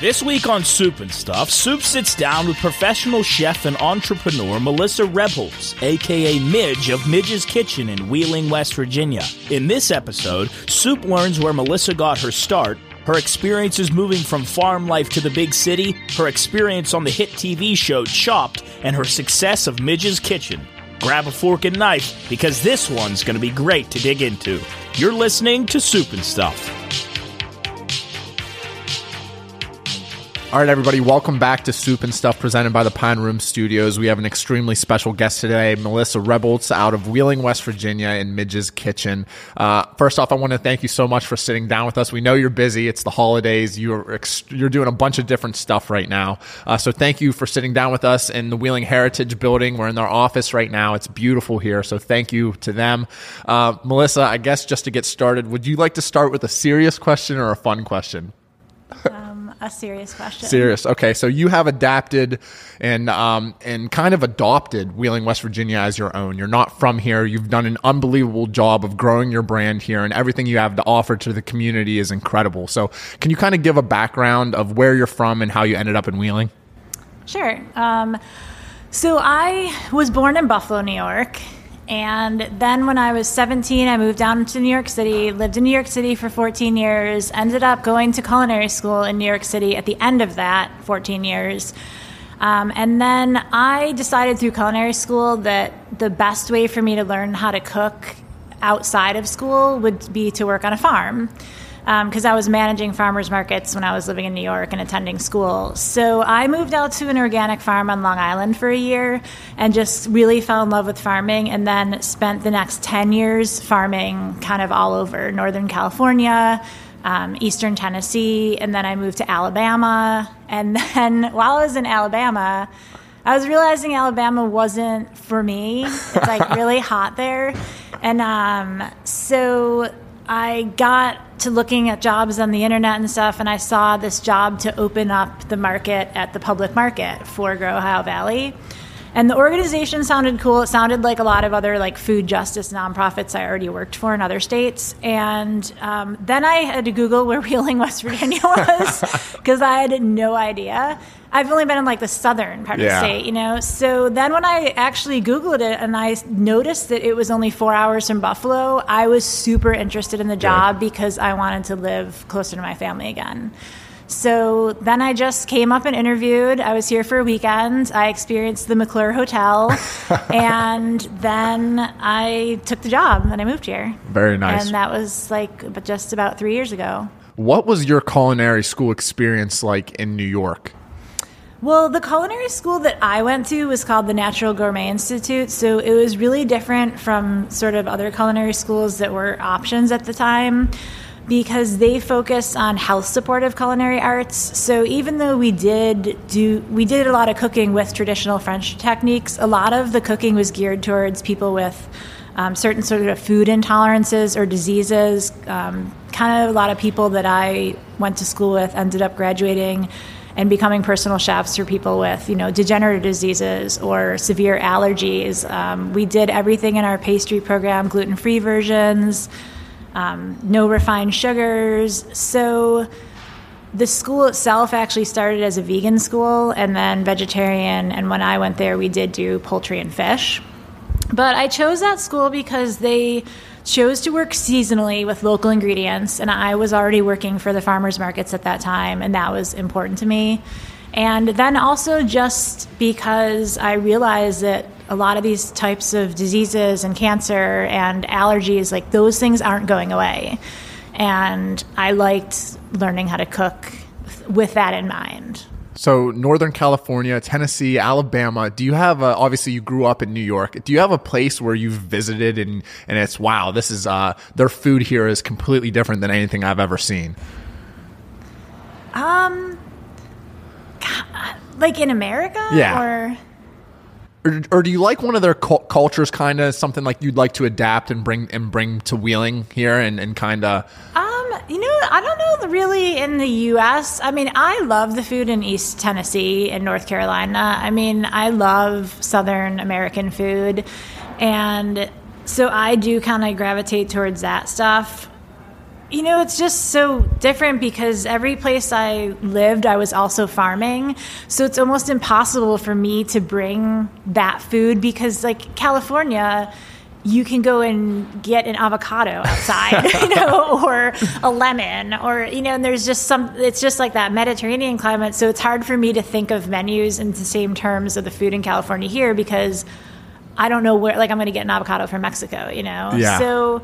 This week on Soup and Stuff, Soup sits down with professional chef and entrepreneur Melissa Rebholz, aka Midge of Midge's Kitchen in Wheeling, West Virginia. In this episode, Soup learns where Melissa got her start, her experiences moving from farm life to the big city, her experience on the hit TV show Chopped, and her success of Midge's Kitchen. Grab a fork and knife because this one's going to be great to dig into. You're listening to Soup and Stuff. All right, everybody, welcome back to Soup and Stuff presented by the Pine Room Studios. We have an extremely special guest today, Melissa Rebholz out of Wheeling, West Virginia in Midge's Kitchen. Uh, first off, I want to thank you so much for sitting down with us. We know you're busy. It's the holidays. You're, ex- you're doing a bunch of different stuff right now. Uh, so thank you for sitting down with us in the Wheeling Heritage Building. We're in their office right now. It's beautiful here. So thank you to them. Uh, Melissa, I guess just to get started, would you like to start with a serious question or a fun question? A serious question. Serious. Okay, so you have adapted and um, and kind of adopted Wheeling, West Virginia as your own. You're not from here. You've done an unbelievable job of growing your brand here, and everything you have to offer to the community is incredible. So, can you kind of give a background of where you're from and how you ended up in Wheeling? Sure. Um, so I was born in Buffalo, New York. And then when I was 17, I moved down to New York City, lived in New York City for 14 years, ended up going to culinary school in New York City at the end of that 14 years. Um, and then I decided through culinary school that the best way for me to learn how to cook outside of school would be to work on a farm because um, I was managing farmers markets when I was living in New York and attending school. So I moved out to an organic farm on Long Island for a year and just really fell in love with farming and then spent the next 10 years farming kind of all over Northern California. Um, Eastern Tennessee, and then I moved to Alabama. And then while I was in Alabama, I was realizing Alabama wasn't for me. It's like really hot there. And um, so I got to looking at jobs on the internet and stuff, and I saw this job to open up the market at the public market for Grow Ohio Valley. And the organization sounded cool. It sounded like a lot of other like food justice nonprofits I already worked for in other states. And um, then I had to Google where Wheeling, West Virginia was because I had no idea. I've only been in like the southern part Yeah. of the state, you know. So then when I actually Googled it and I noticed that it was only four hours from Buffalo, I was super interested in the job because I wanted to live closer to my family again. So then I just came up and interviewed. I was here for a weekend. I experienced the McClure Hotel, and then I took the job and I moved here. Very nice. And that was like just about three years ago. What was your culinary school experience like in New York? Well, the culinary school that I went to was called the Natural Gourmet Institute. So it was really different from sort of other culinary schools that were options at the time because they focus on health supportive culinary arts. So even though we did do we did a lot of cooking with traditional French techniques, a lot of the cooking was geared towards people with um, certain sort of food intolerances or diseases. Um, kind of a lot of people that I went to school with ended up graduating and becoming personal chefs for people with, you know, degenerative diseases or severe allergies. Um, we did everything in our pastry program, gluten-free versions, um, no refined sugars. So the school itself actually started as a vegan school and then vegetarian. And when I went there, we did do poultry and fish. But I chose that school because they chose to work seasonally with local ingredients, and I was already working for the farmers markets at that time, and that was important to me. And then also just because I realized that a lot of these types of diseases and cancer and allergies, like those things aren't going away. And I liked learning how to cook with that in mind. So, Northern California, Tennessee, Alabama. Do you have a, obviously you grew up in New York. Do you have a place where you've visited and and it's wow, this is uh their food here is completely different than anything I've ever seen. Um, like in America, Yeah. or Or, or do you like one of their cul- cultures kind of something like you'd like to adapt and bring and bring to Wheeling here and and kind of Um, I don't know really in the U.S. I mean, I love the food in East Tennessee and North Carolina. I mean, I love Southern American food, and so I do kind of gravitate towards that stuff. you know, it's just so different because every place I lived, I was also farming. So it's almost impossible for me to bring that food because, like, California, you can go and get an avocado outside, you know, or a lemon, or, you know, and there's just some, it's just like that Mediterranean climate. So it's hard for me to think of menus in the same terms of the food in California here because I don't know where, like, I'm going to get an avocado from Mexico, you know? Yeah. So,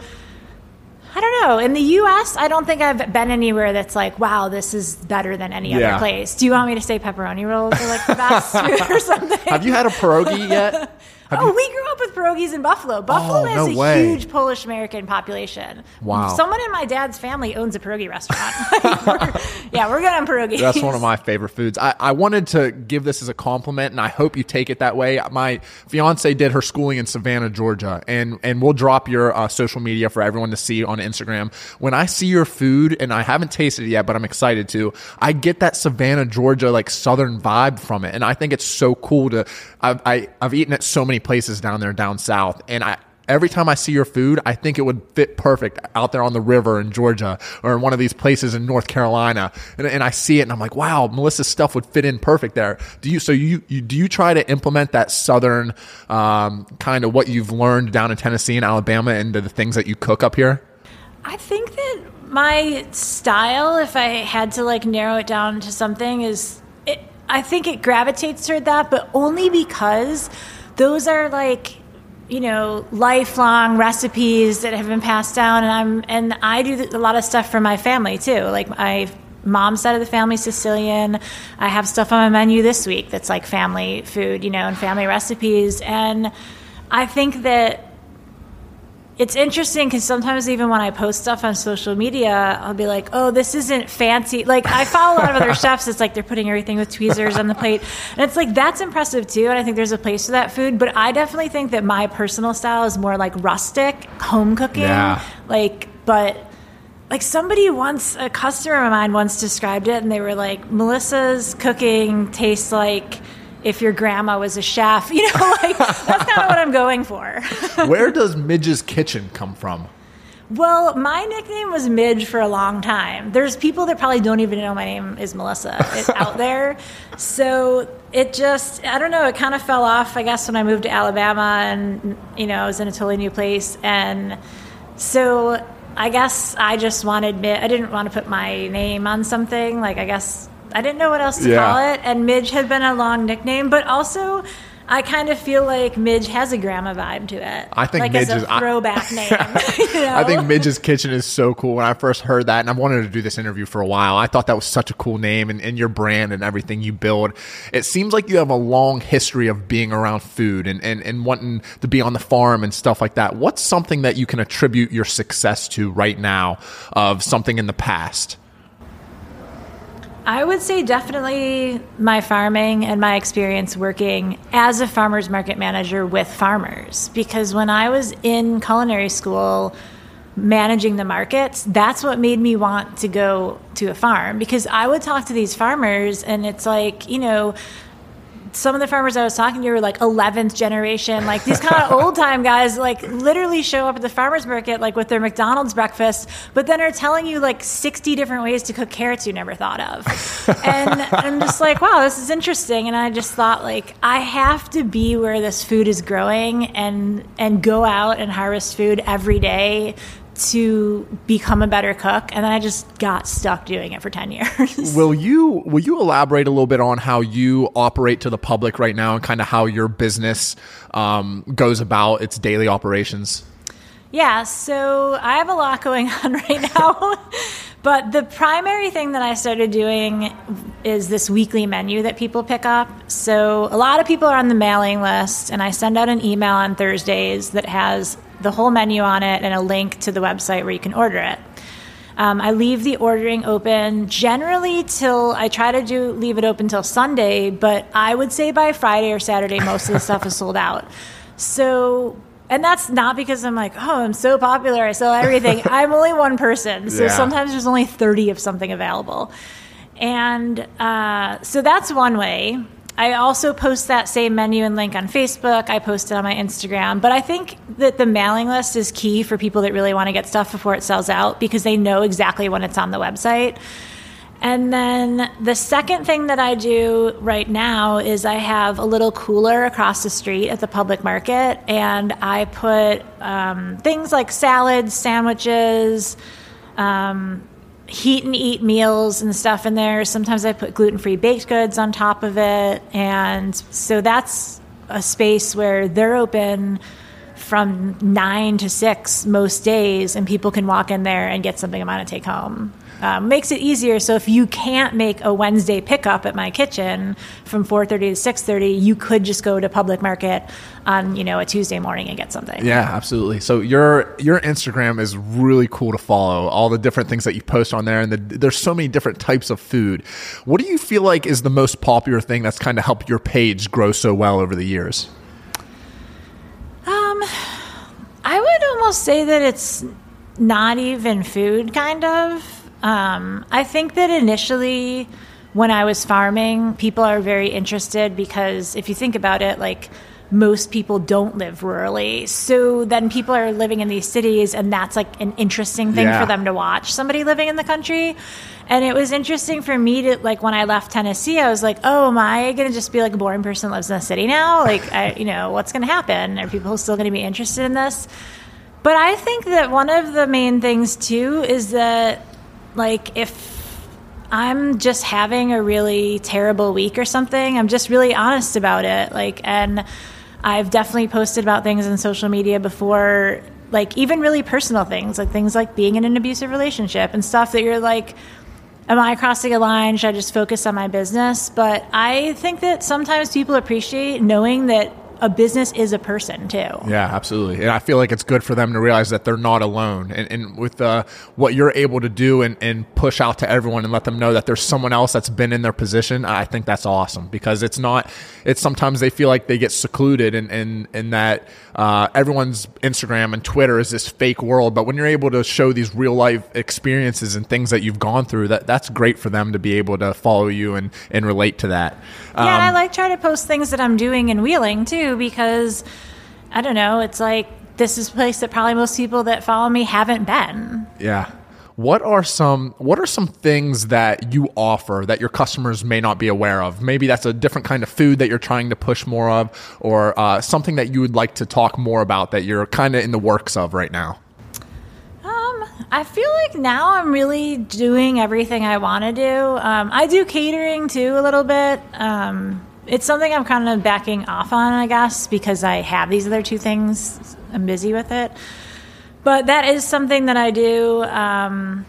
I don't know. In the U.S., I don't think I've been anywhere that's like, wow, this is better than any Yeah. other place. Do you want me to say pepperoni rolls are like the best or something? Have you had a pierogi yet? Have oh, you- we grew up with pierogies in Buffalo. Buffalo Oh, has no a way. huge Polish American population. Wow. Someone in my dad's family owns a pierogi restaurant. We're- yeah, we're good on pierogies. That's one of my favorite foods. I, I wanted to give this as a compliment, and I hope you take it that way. My fiance did her schooling in Savannah, Georgia, and and we'll drop your uh, social media for everyone to see on Instagram. When I see your food, and I haven't tasted it yet, but I'm excited to, I get that Savannah, Georgia, like southern vibe from it, and I think it's so cool to. I've I, I've eaten at so many places down there, down south, and I every time I see your food, I think it would fit perfect out there on the river in Georgia or in one of these places in North Carolina. And, and I see it and I'm like, wow, Melissa's stuff would fit in perfect there. Do you, so you, you do you try to implement that Southern, um, kind of what you've learned down in Tennessee and Alabama into the things that you cook up here? I think that my style, if I had to like narrow it down to something, is it, I think it gravitates toward that, but only because those are like you know lifelong recipes that have been passed down, and I'm and I do a lot of stuff for my family too. Like my mom's side of the family Sicilian. I have stuff on my menu this week that's like family food, you know, and family recipes, and I think that it's interesting because sometimes even when I post stuff on social media, I'll be like, "Oh, this isn't fancy." Like I follow a lot of other chefs. It's like they're putting everything with tweezers on the plate, and it's like that's impressive too. And I think there's a place for that food. But I definitely think that my personal style is more like rustic, home cooking. Yeah. Like, but like somebody once, a customer of mine once described it, and they were like, "Melissa's cooking tastes like." If your grandma was a chef, you know, like that's kind of what I'm going for. Where does Midge's Kitchen come from? Well, my nickname was Midge for a long time. There's people that probably don't even know my name is Melissa it's out there. So it just, I don't know, it kind of fell off, I guess, when I moved to Alabama and, you know, I was in a totally new place. And so I guess I just wanted, I didn't want to put my name on something. Like, I guess I didn't know what else to Yeah. call it. And Midge had been a long nickname, but also. I kind of feel like Midge has a grandma vibe to it. I think like Midge is- a I- throwback name. you know? I think Midge's Kitchen is so cool. When I first heard that, and I wanted to do this interview for a while, I thought that was such a cool name and, and your brand and everything you build. It seems like you have a long history of being around food and, and, and wanting to be on the farm and stuff like that. What's something that you can attribute your success to right now of something in the past? I would say definitely my farming and my experience working as a farmer's market manager with farmers. Because when I was in culinary school managing the markets, that's what made me want to go to a farm. Because I would talk to these farmers, and it's like, you know, some of the farmers I was talking to were like 11th generation, like these kind of old time guys, like literally show up at the farmers market like with their McDonald's breakfast, but then are telling you like 60 different ways to cook carrots you never thought of. and I'm just like, wow, this is interesting. And I just thought like I have to be where this food is growing and and go out and harvest food every day to become a better cook and then I just got stuck doing it for 10 years. Will you will you elaborate a little bit on how you operate to the public right now and kind of how your business um, goes about its daily operations? Yeah, so I have a lot going on right now. but the primary thing that I started doing is this weekly menu that people pick up. So a lot of people are on the mailing list, and I send out an email on Thursdays that has the whole menu on it and a link to the website where you can order it. Um, I leave the ordering open generally till I try to do leave it open till Sunday, but I would say by Friday or Saturday most of the stuff is sold out. So, and that's not because I'm like, oh, I'm so popular, I sell everything. I'm only one person, so Yeah. sometimes there's only 30 of something available, and uh, so that's one way. I also post that same menu and link on Facebook. I post it on my Instagram. But I think that the mailing list is key for people that really want to get stuff before it sells out because they know exactly when it's on the website. And then the second thing that I do right now is I have a little cooler across the street at the public market, and I put um, things like salads, sandwiches, um, heat and eat meals and stuff in there. Sometimes I put gluten free baked goods on top of it. And so that's a space where they're open from nine to six most days, and people can walk in there and get something I'm going to take home um, makes it easier. So if you can't make a Wednesday pickup at my kitchen from 4:30 to 6:30, you could just go to public market on you know a Tuesday morning and get something. Yeah, absolutely. So your your Instagram is really cool to follow. All the different things that you post on there, and the, there's so many different types of food. What do you feel like is the most popular thing that's kind of helped your page grow so well over the years? Um, I would almost say that it's not even food, kind of. Um, I think that initially, when I was farming, people are very interested because if you think about it, like most people don't live rurally. So then people are living in these cities, and that's like an interesting thing yeah. for them to watch somebody living in the country. And it was interesting for me to like when I left Tennessee, I was like, oh, am I going to just be like a boring person that lives in the city now? Like, I, you know, what's going to happen? Are people still going to be interested in this? But I think that one of the main things too is that like if I'm just having a really terrible week or something, I'm just really honest about it. Like, and I've definitely posted about things in social media before, like even really personal things, like things like being in an abusive relationship and stuff that you're like, am I crossing a line? Should I just focus on my business? But I think that sometimes people appreciate knowing that a business is a person too. Yeah, absolutely. And I feel like it's good for them to realize that they're not alone. And, and with uh, what you're able to do and, and push out to everyone and let them know that there's someone else that's been in their position, I think that's awesome because it's not, it's sometimes they feel like they get secluded and, and, and that uh, everyone's Instagram and Twitter is this fake world. But when you're able to show these real life experiences and things that you've gone through, that that's great for them to be able to follow you and, and relate to that. Um, yeah, I like try to post things that I'm doing in Wheeling too because I don't know, it's like this is a place that probably most people that follow me haven't been. Yeah. What are some what are some things that you offer that your customers may not be aware of? Maybe that's a different kind of food that you're trying to push more of, or uh, something that you would like to talk more about that you're kind of in the works of right now. Um, I feel like now I'm really doing everything I want to do. Um, I do catering too a little bit. Um, it's something I'm kind of backing off on, I guess, because I have these other two things. I'm busy with it. But that is something that I do. Um,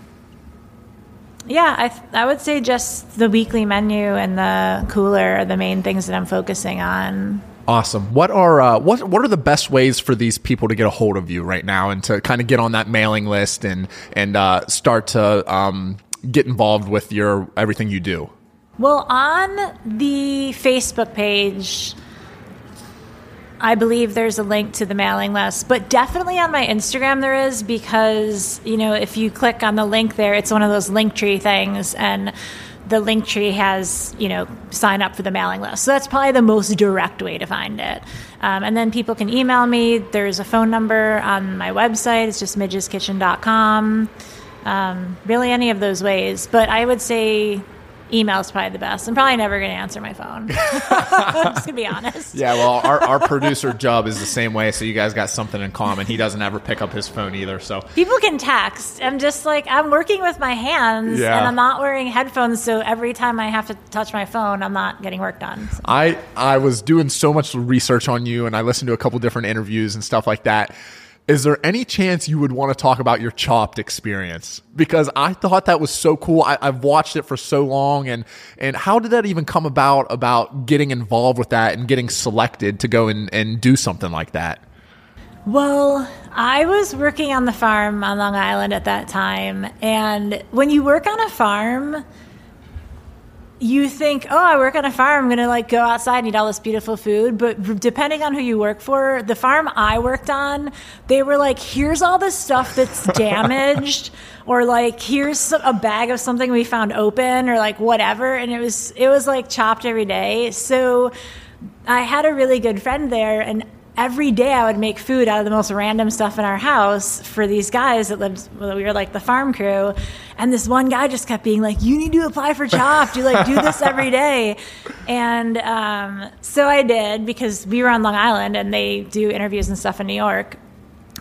yeah, I, th- I would say just the weekly menu and the cooler are the main things that I'm focusing on. Awesome. What are uh, what what are the best ways for these people to get a hold of you right now and to kind of get on that mailing list and and uh, start to um, get involved with your everything you do? Well, on the Facebook page, I believe there's a link to the mailing list, but definitely on my Instagram there is because, you know, if you click on the link there, it's one of those Linktree things and the Linktree has, you know, sign up for the mailing list. So that's probably the most direct way to find it. Um, and then people can email me. There's a phone number on my website. It's just midgeskitchen.com. Um, really, any of those ways. But I would say email is probably the best. I'm probably never going to answer my phone. I'm just going to be honest. Yeah, well, our, our producer Job is the same way, so you guys got something in common. He doesn't ever pick up his phone either. So people can text. I'm just like I'm working with my hands, yeah. and I'm not wearing headphones, so every time I have to touch my phone, I'm not getting work done. So. I I was doing so much research on you, and I listened to a couple different interviews and stuff like that is there any chance you would want to talk about your chopped experience? Because i thought that was so cool. I, have watched it for so long and and how did that even come about about getting involved with that and getting selected to go and, and do something like that? Well i was working on the farm on long island at that time and when you work on a farm you think, oh, I work on a farm. I'm going to like go outside and eat all this beautiful food. But depending on who you work for, the farm I worked on, they were like, here's all this stuff that's damaged, or like here's a bag of something we found open, or like whatever. And it was it was like chopped every day. So I had a really good friend there, and every day I would make food out of the most random stuff in our house for these guys that lived. Well, we were like the farm crew, and this one guy just kept being like, "You need to apply for Chopped. You like do this every day," and um, so I did because we were on Long Island and they do interviews and stuff in New York.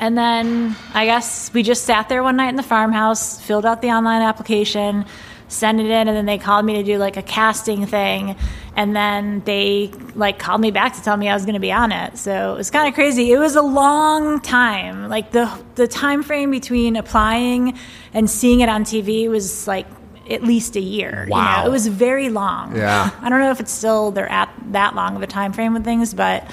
And then I guess we just sat there one night in the farmhouse, filled out the online application sent it in and then they called me to do like a casting thing and then they like called me back to tell me I was going to be on it. So it was kind of crazy. It was a long time. Like the the time frame between applying and seeing it on TV was like at least a year. Wow. You know? It was very long. Yeah. I don't know if it's still they're at that long of a time frame with things, but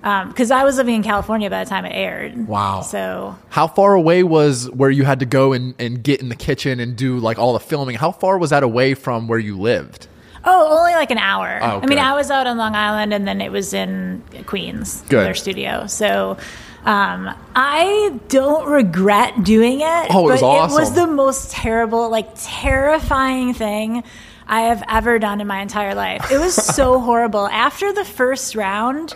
because um, I was living in California by the time it aired. Wow. So how far away was where you had to go and, and get in the kitchen and do like all the filming? How far was that away from where you lived? Oh, only like an hour. Oh, I mean. I was out on Long Island, and then it was in Queens, Good. their studio. So. Um, I don't regret doing it. Oh, it was but It was the most terrible, like terrifying thing I have ever done in my entire life. It was so horrible. After the first round,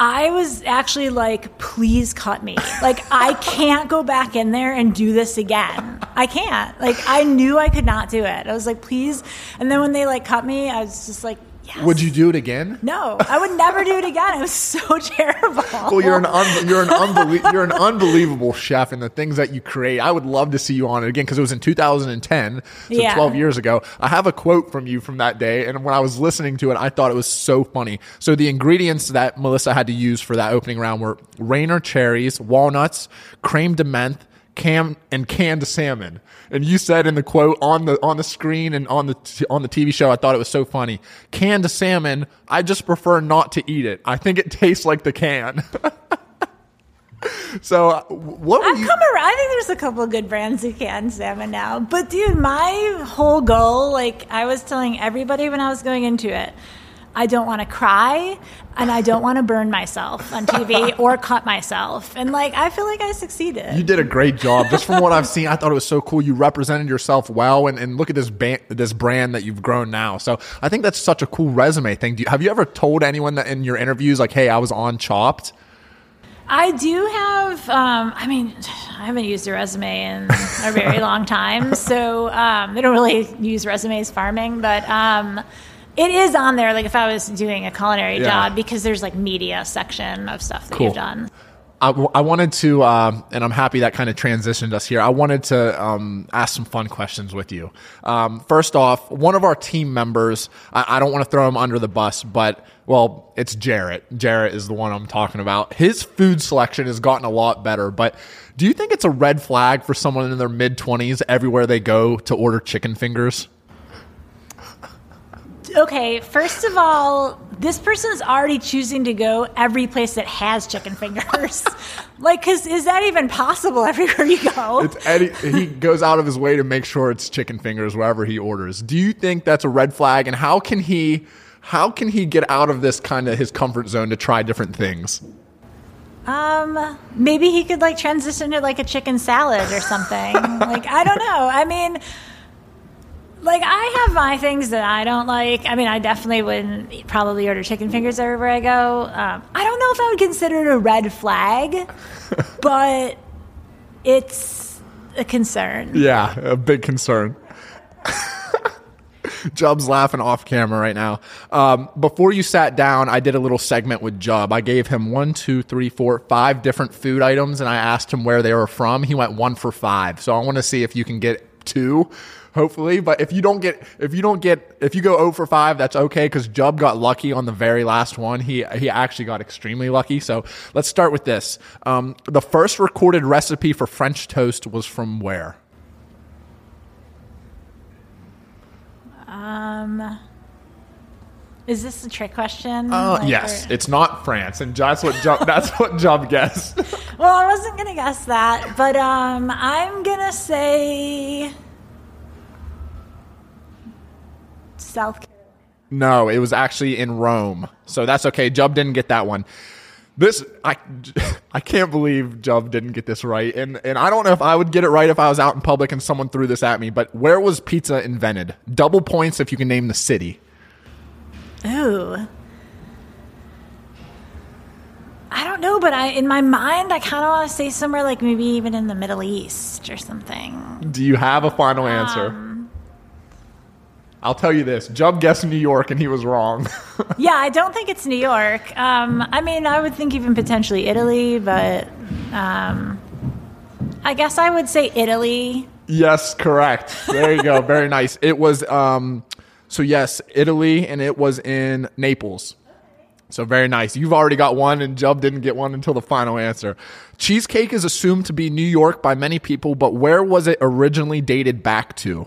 I was actually like, please cut me. Like, I can't go back in there and do this again. I can't. Like, I knew I could not do it. I was like, please. And then when they like cut me, I was just like, yes. Would you do it again? No, I would never do it again. It was so terrible. Well, you're an un- you're an unbelie- you're an unbelievable chef, and the things that you create. I would love to see you on it again because it was in 2010, so Yeah. 12 years ago. I have a quote from you from that day, and when I was listening to it, I thought it was so funny. So the ingredients that Melissa had to use for that opening round were Rainier cherries, walnuts, creme de menthe, cam and canned salmon. And you said in the quote on the on the screen and on the t- on the TV show, I thought it was so funny. Canned salmon, I just prefer not to eat it. I think it tastes like the can. so, uh, what I've you? come around. I think there's a couple of good brands of canned salmon now. But dude, my whole goal, like I was telling everybody when I was going into it, I don't want to cry and I don't want to burn myself on TV or cut myself. And like I feel like I succeeded. You did a great job. Just from what I've seen, I thought it was so cool. You represented yourself well, and, and look at this this brand that you've grown now. So I think that's such a cool resume thing. Do you, have you ever told anyone that in your interviews, like, "Hey, I was on Chopped"? I do have. Um, I mean, I haven't used a resume in a very long time, so um, they don't really use resumes farming. But um, it is on there. Like if I was doing a culinary Yeah. job, because there's like media section of stuff that Cool. you've done. I, w- I wanted to, um, and I'm happy that kind of transitioned us here. I wanted to um, ask some fun questions with you. Um, first off, one of our team members, I, I don't want to throw him under the bus, but well, it's Jarrett. Jarrett is the one I'm talking about. His food selection has gotten a lot better, but do you think it's a red flag for someone in their mid 20s everywhere they go to order chicken fingers? Okay, first of all, this person is already choosing to go every place that has chicken fingers. like, cause is that even possible everywhere you go? It's Eddie. He goes out of his way to make sure it's chicken fingers wherever he orders. Do you think that's a red flag? And how can he, how can he get out of this kind of his comfort zone to try different things? Um, maybe he could like transition to like a chicken salad or something. like, I don't know. I mean, like I have my things that I don't like. I mean, I definitely wouldn't probably order chicken fingers everywhere I go. Um, I don't know if I would consider it a red flag, but it's a concern. Yeah, a big concern. Jub's laughing off camera right now. Um, before you sat down, I did a little segment with Jub. I gave him one, two, three, four, five different food items, and I asked him where they were from. He went one for five. So I want to see if you can get two, hopefully. But if you don't get, if you don't get, if you go 0 for five, that's okay because Jub got lucky on the very last one. He he actually got extremely lucky. So let's start with this. Um, the first recorded recipe for French toast was from where? Um, is this a trick question? Uh, Like, yes, or- it's not France, and that's what Jub, that's what Jub guessed. Well, I wasn't gonna guess that, but um, I'm gonna say South. Carolina. No, it was actually in Rome. So that's okay. Jub didn't get that one. This I I can't believe Jub didn't get this right. And and I don't know if I would get it right if I was out in public and someone threw this at me, but where was pizza invented? Double points if you can name the city. Ooh. I don't know, but I in my mind I kind of want to say somewhere like maybe even in the Middle East or something. Do you have a final answer? I'll tell you this. Jub guessed New York and he was wrong. yeah, I don't think it's New York. Um, I mean, I would think even potentially Italy, but um, I guess I would say Italy. yes, correct. There you go. Very nice. It was um so yes, Italy and it was in Naples. So very nice. You've already got one and Jub didn't get one until the final answer. Cheesecake is assumed to be New York by many people, but where was it originally dated back to?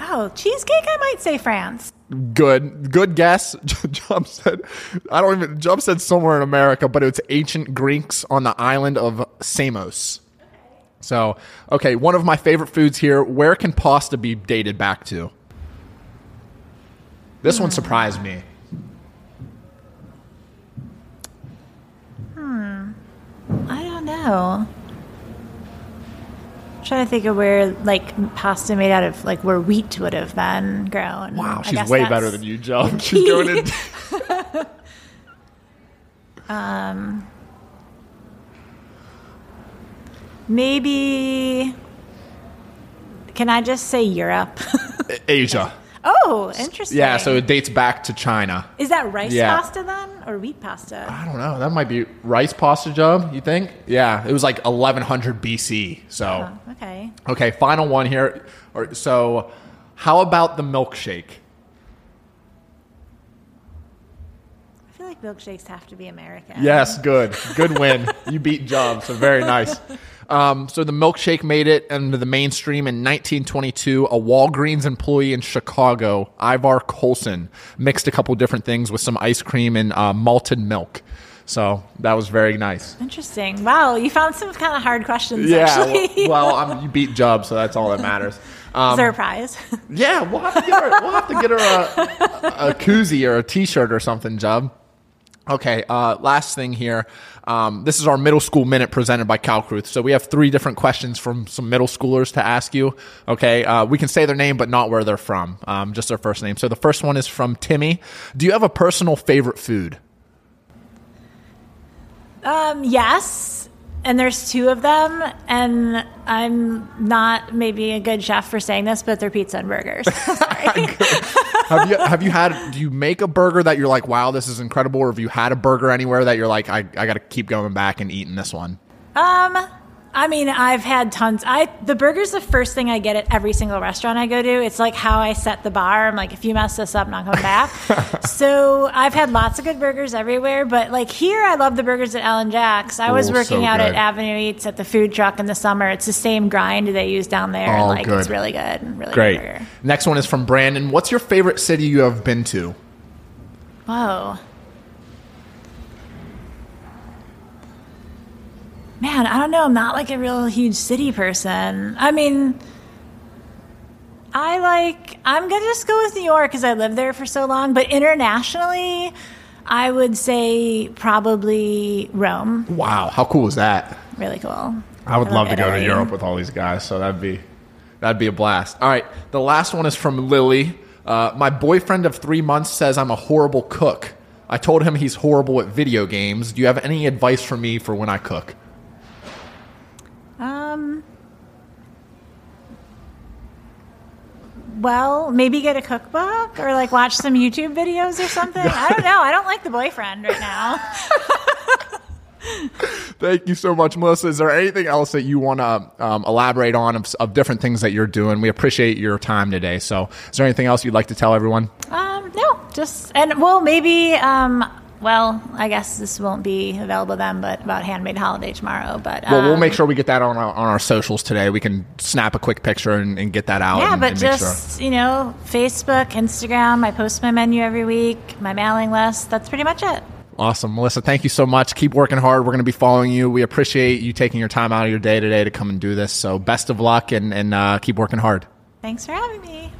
Oh, cheesecake, I might say France. Good, good guess. Jump said, I don't even. Jump said somewhere in America, but it's ancient Greeks on the island of Samos. So, okay, one of my favorite foods here. Where can pasta be dated back to? This one surprised me. Hmm. I don't know. I'm trying to think of where like pasta made out of like where wheat would have been grown. Wow, I she's guess way that's- better than you, Joe. She's going in. Maybe. Can I just say Europe? Asia. Oh, interesting. Yeah, so it dates back to China. is that rice Yeah. pasta then, or wheat pasta? I don't know. That might be rice pasta, job. You think? Yeah, it was like 1100 BC. So. Oh, okay. Okay, final one here. Or- So, how about the milkshake? I feel like milkshakes have to be American. Yes, good. Good win. you beat Job, so very nice. Um, so the milkshake made it into the mainstream in 1922. A Walgreens employee in Chicago, Ivar Coulson, mixed a couple different things with some ice cream and uh, malted milk. So that was very nice. Interesting. Wow, you found some kind of hard questions. Yeah, actually. well, well I'm, you beat Job, so that's all that matters. Um, Is there a prize? Yeah, we'll have to get her, we'll have to get her a, a koozie or a T-shirt or something, Jub. Okay, uh, last thing here. Um, this is our middle school minute presented by Calcruth. So we have three different questions from some middle schoolers to ask you. Okay, uh, we can say their name, but not where they're from. Um, just their first name. So the first one is from Timmy. Do you have a personal favorite food? Um, yes, and there's two of them, and I'm not maybe a good chef for saying this, but they're pizza and burgers. Have you have you had? Do you make a burger that you're like, wow, this is incredible, or have you had a burger anywhere that you're like, I, I got to keep going back and eating this one? um, I mean, I've had tons. I the burger's the first thing I get at every single restaurant I go to. It's like how I set the bar. I'm like, if you mess this up, I'm not coming back. so I've had lots of good burgers everywhere, but like here, I love the burgers at Ellen Jack's. I was Oh, working so out good. at Avenue Eats at the food truck in the summer. It's the same grind they use down there. Oh, like it's really good, really Great. good. Next one is from Brandon. What's your favorite city you have been to? Whoa. Man, I don't know. I'm not like a real huge city person. I mean, I like, I'm going to just go with New York because I lived there for so long. But internationally, I would say probably Rome. Wow, how cool is that? Really cool. I would love to go to Europe with all these guys, so that'd be that'd be a blast. All right, the last one is from Lily. Uh, my boyfriend of three months says I'm a horrible cook. I told him he's horrible at video games. Do you have any advice for me for when I cook? Well, maybe get a cookbook or like watch some YouTube videos or something. I don't know. I don't like the boyfriend right now. Thank you so much, Melissa. Is there anything else that you want to um, elaborate on of, of different things that you're doing? We appreciate your time today. So, is there anything else you'd like to tell everyone? Um, no, just and well, maybe. Um, well, I guess this won't be available then, but about handmade holiday tomorrow. But Well, we'll um, make sure we get that on our, on our socials today. We can snap a quick picture and, and get that out. Yeah, and, but and make sure. just you know, Facebook, Instagram. I post my menu every week, my mailing list. That's pretty much it. Awesome. Melissa, thank you so much. Keep working hard. We're going to be following you. We appreciate you taking your time out of your day today to come and do this. So, best of luck and, and uh, keep working hard. Thanks for having me.